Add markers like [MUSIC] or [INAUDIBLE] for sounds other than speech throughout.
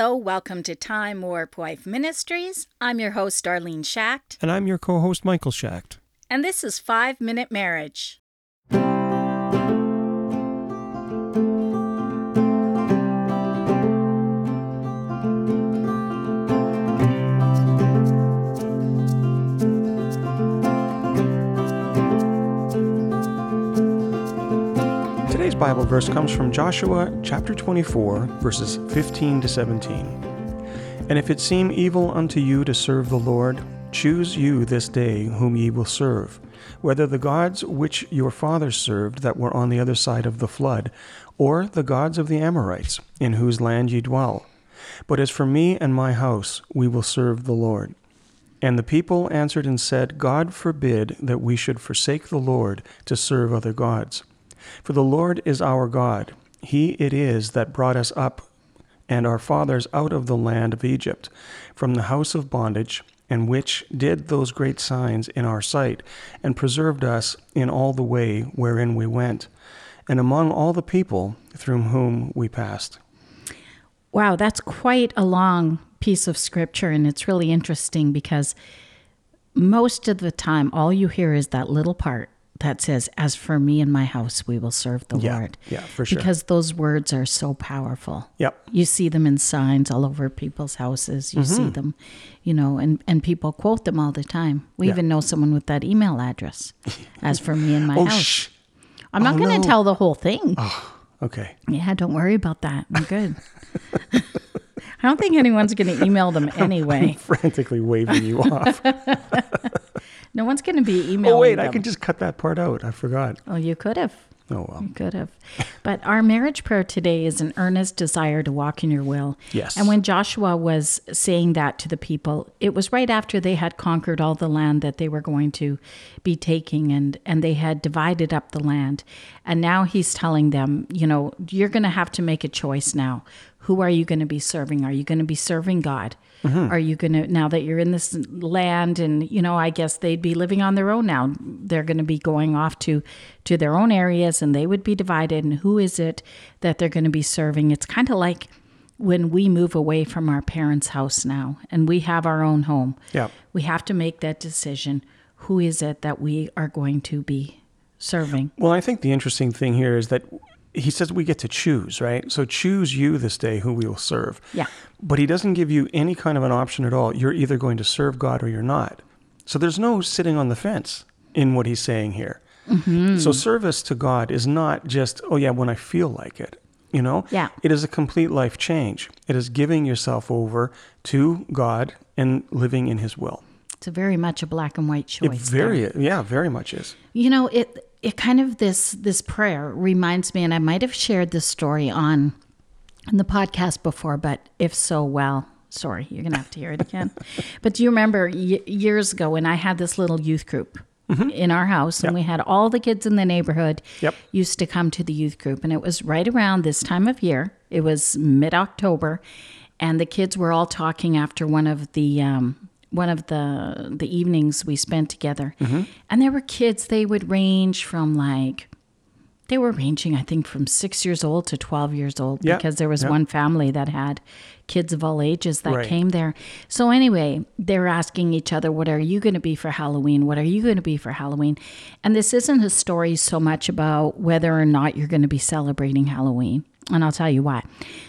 Hello, welcome to Time Warp Wife Ministries. I'm your host, Darlene Schacht, And I'm your co host, Michael Schacht. and this is Five Minute Marriage. Bible verse comes from Joshua chapter 24, verses 15 to 17. And if it seem evil unto you to serve the Lord, choose you this day whom ye will serve, whether the gods which your fathers served that were on the other side of the flood, or the gods of the Amorites, in whose land ye dwell. But as for me and my house, we will serve the Lord. And the people answered and said, God forbid that we should forsake the Lord to serve other gods. For the Lord is our God. He it is that brought us up and our fathers out of the land of Egypt, from the house of bondage, and which did those great signs in our sight, and preserved us in all the way wherein we went, and among all the people through whom we passed. Wow, that's quite a long piece of scripture, and it's really interesting because most of the time, all you hear is that little part that says, As for me and my house, we will serve the Yeah, Lord. yeah, for sure. Because those words are so powerful. Yep. You see them in signs all over people's houses. You Mm-hmm. see them, you know, and, and people quote them all the time. We Yeah. even know someone with that email address. [LAUGHS] As for me and my Oh, house. shh. I'm not Oh, going to no. tell the whole thing. Okay. Yeah, don't worry about that. I'm good. [LAUGHS] I don't think anyone's going to email them [LAUGHS] anyway. Frantically waving you off. No one's going to be oh, emailing oh, wait, them. I can just cut that part out. I forgot. Oh, you could have. Oh, well. You could have. But our marriage prayer today is an earnest desire to walk in your will. Yes. And when Joshua was saying that to the people, it was right after they had conquered all the land that they were going to be taking and and they had divided up the land. And now he's telling them, you know, you're going to have to make a choice now. Who are you going to be serving? Are you going to be serving God? Mm-hmm. Are you going to now that you're in this land and you know, I guess they'd be living on their own now. They're going to be going off to to their own areas and they would be divided and who is it that they're going to be serving? It's kind of like when we move away from our parents' house now and we have our own home. Yeah. We have to make that decision. Who is it that we are going to be serving? Well, I think the interesting thing here is that he says we get to choose, right? So choose you this day who we will serve. Yeah. But he doesn't give you any kind of an option at all. You're either going to serve God or you're not. So there's no sitting on the fence in what he's saying here. Mm-hmm. So service to God is not just, oh, yeah, when I feel like it. You know? Yeah. It is a complete life change. It is giving yourself over to God and living in his will. It's a very much a black and white It choice. there. very, yeah, very much is. You know, it it kind of this this prayer reminds me, and I might have shared this story on in the podcast before, but if so, well, sorry, you're gonna have to hear it again. [LAUGHS] but do you remember y- years ago when I had this little youth group in our house, and we had all the kids in the neighborhood Yep. used to come to the youth group, and it was right around this time of year. It was mid October, and the kids were all talking after one of the um, one of the the evenings we spent together, mm-hmm. and there were kids. They would range from like they were ranging, I think, from six years old to 12 years old Yeah, because there was yeah. one family that had kids of all ages that Right. came there. So, anyway, they were asking each other, What are you going to be for Halloween? What are you going to be for Halloween? And this isn't a story so much about whether or not you're going to be celebrating Halloween. And I'll tell you why.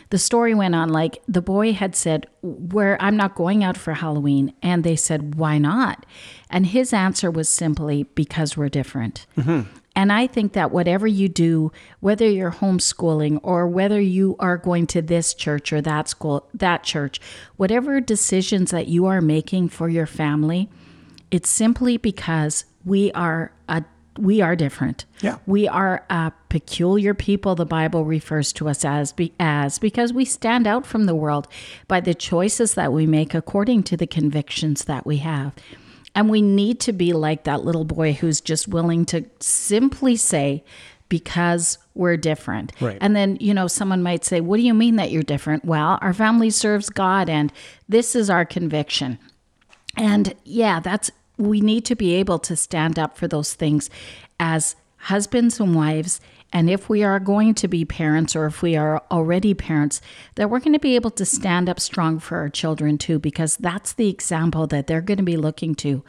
The story went on like the boy had said, Where I'm not going out for Halloween. And they said, Why not? And his answer was simply, Because we're different. Mm-hmm. And I think that whatever you do, whether you're homeschooling or whether you are going to this church or that school, that church, whatever decisions that you are making for your family, it's simply because we are a we are different. Yeah. We are a peculiar people the Bible refers to us as be, as because we stand out from the world by the choices that we make according to the convictions that we have. And we need to be like that little boy who's just willing to simply say, because we're different. Right. And then, you know, someone might say, What do you mean that you're different? Well, our family serves God, and this is our conviction. And yeah, that's, we need to be able to stand up for those things as husbands and wives And if we are going to be parents or if we are already parents, that we're going to be able to stand up strong for our children too, because that's the example that they're going to be looking to.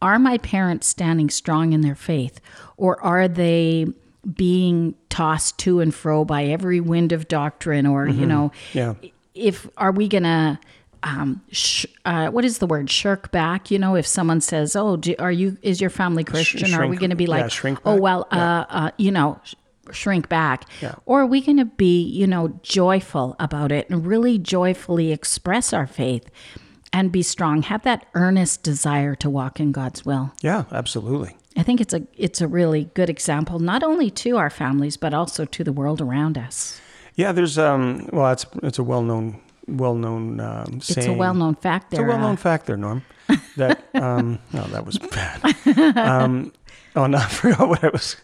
Are my parents standing strong in their faith or are they being tossed to and fro by every wind of doctrine or, you mm-hmm. know, Yeah. if are we gonna um, sh- uh, what is the word? Shirk back you know if someone says oh do, are you is your family christian? Are we going to be yeah, like shrink oh well uh, uh, you know sh- shrink back. Yeah. or are we going to be you know joyful about it and really joyfully express our faith and be strong? Have that earnest desire to walk in god's will. Yeah, absolutely. i think it's a it's a really good example not only to our families but also to the world around us. Yeah, there's um. Well, it's it's a well known well known um, saying. it's a well-known fact It's a well known uh, fact there, Norm. That um. [LAUGHS] no, that was bad. Um. Oh no, [LAUGHS] I forgot what I was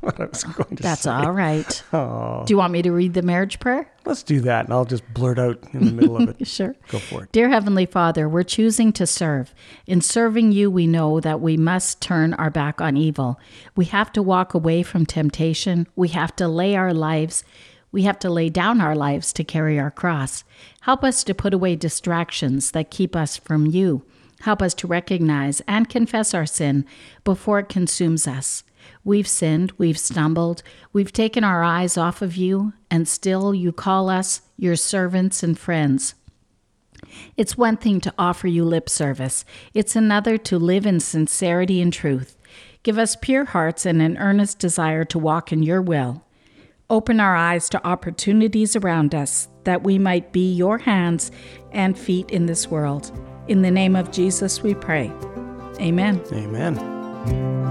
what I was going to say. that's say. all right [LAUGHS] Oh, Do you want me to read the marriage prayer? let's do that, and I'll just blurt out in the middle of it. Sure. Go for it. Dear Heavenly Father, we're choosing to serve. In serving you, we know that we must turn our back on evil. We have to walk away from temptation. We have to lay our lives, we have to lay down our lives to carry our cross. Help us to put away distractions that keep us from you. Help us to recognize and confess our sin before it consumes us. We've sinned, we've stumbled, we've taken our eyes off of you, and still you call us your servants and friends. It's one thing to offer you lip service, it's another to live in sincerity and truth. Give us pure hearts and an earnest desire to walk in your will. Open our eyes to opportunities around us that we might be your hands and feet in this world. In the name of Jesus we pray. Amen. Amen.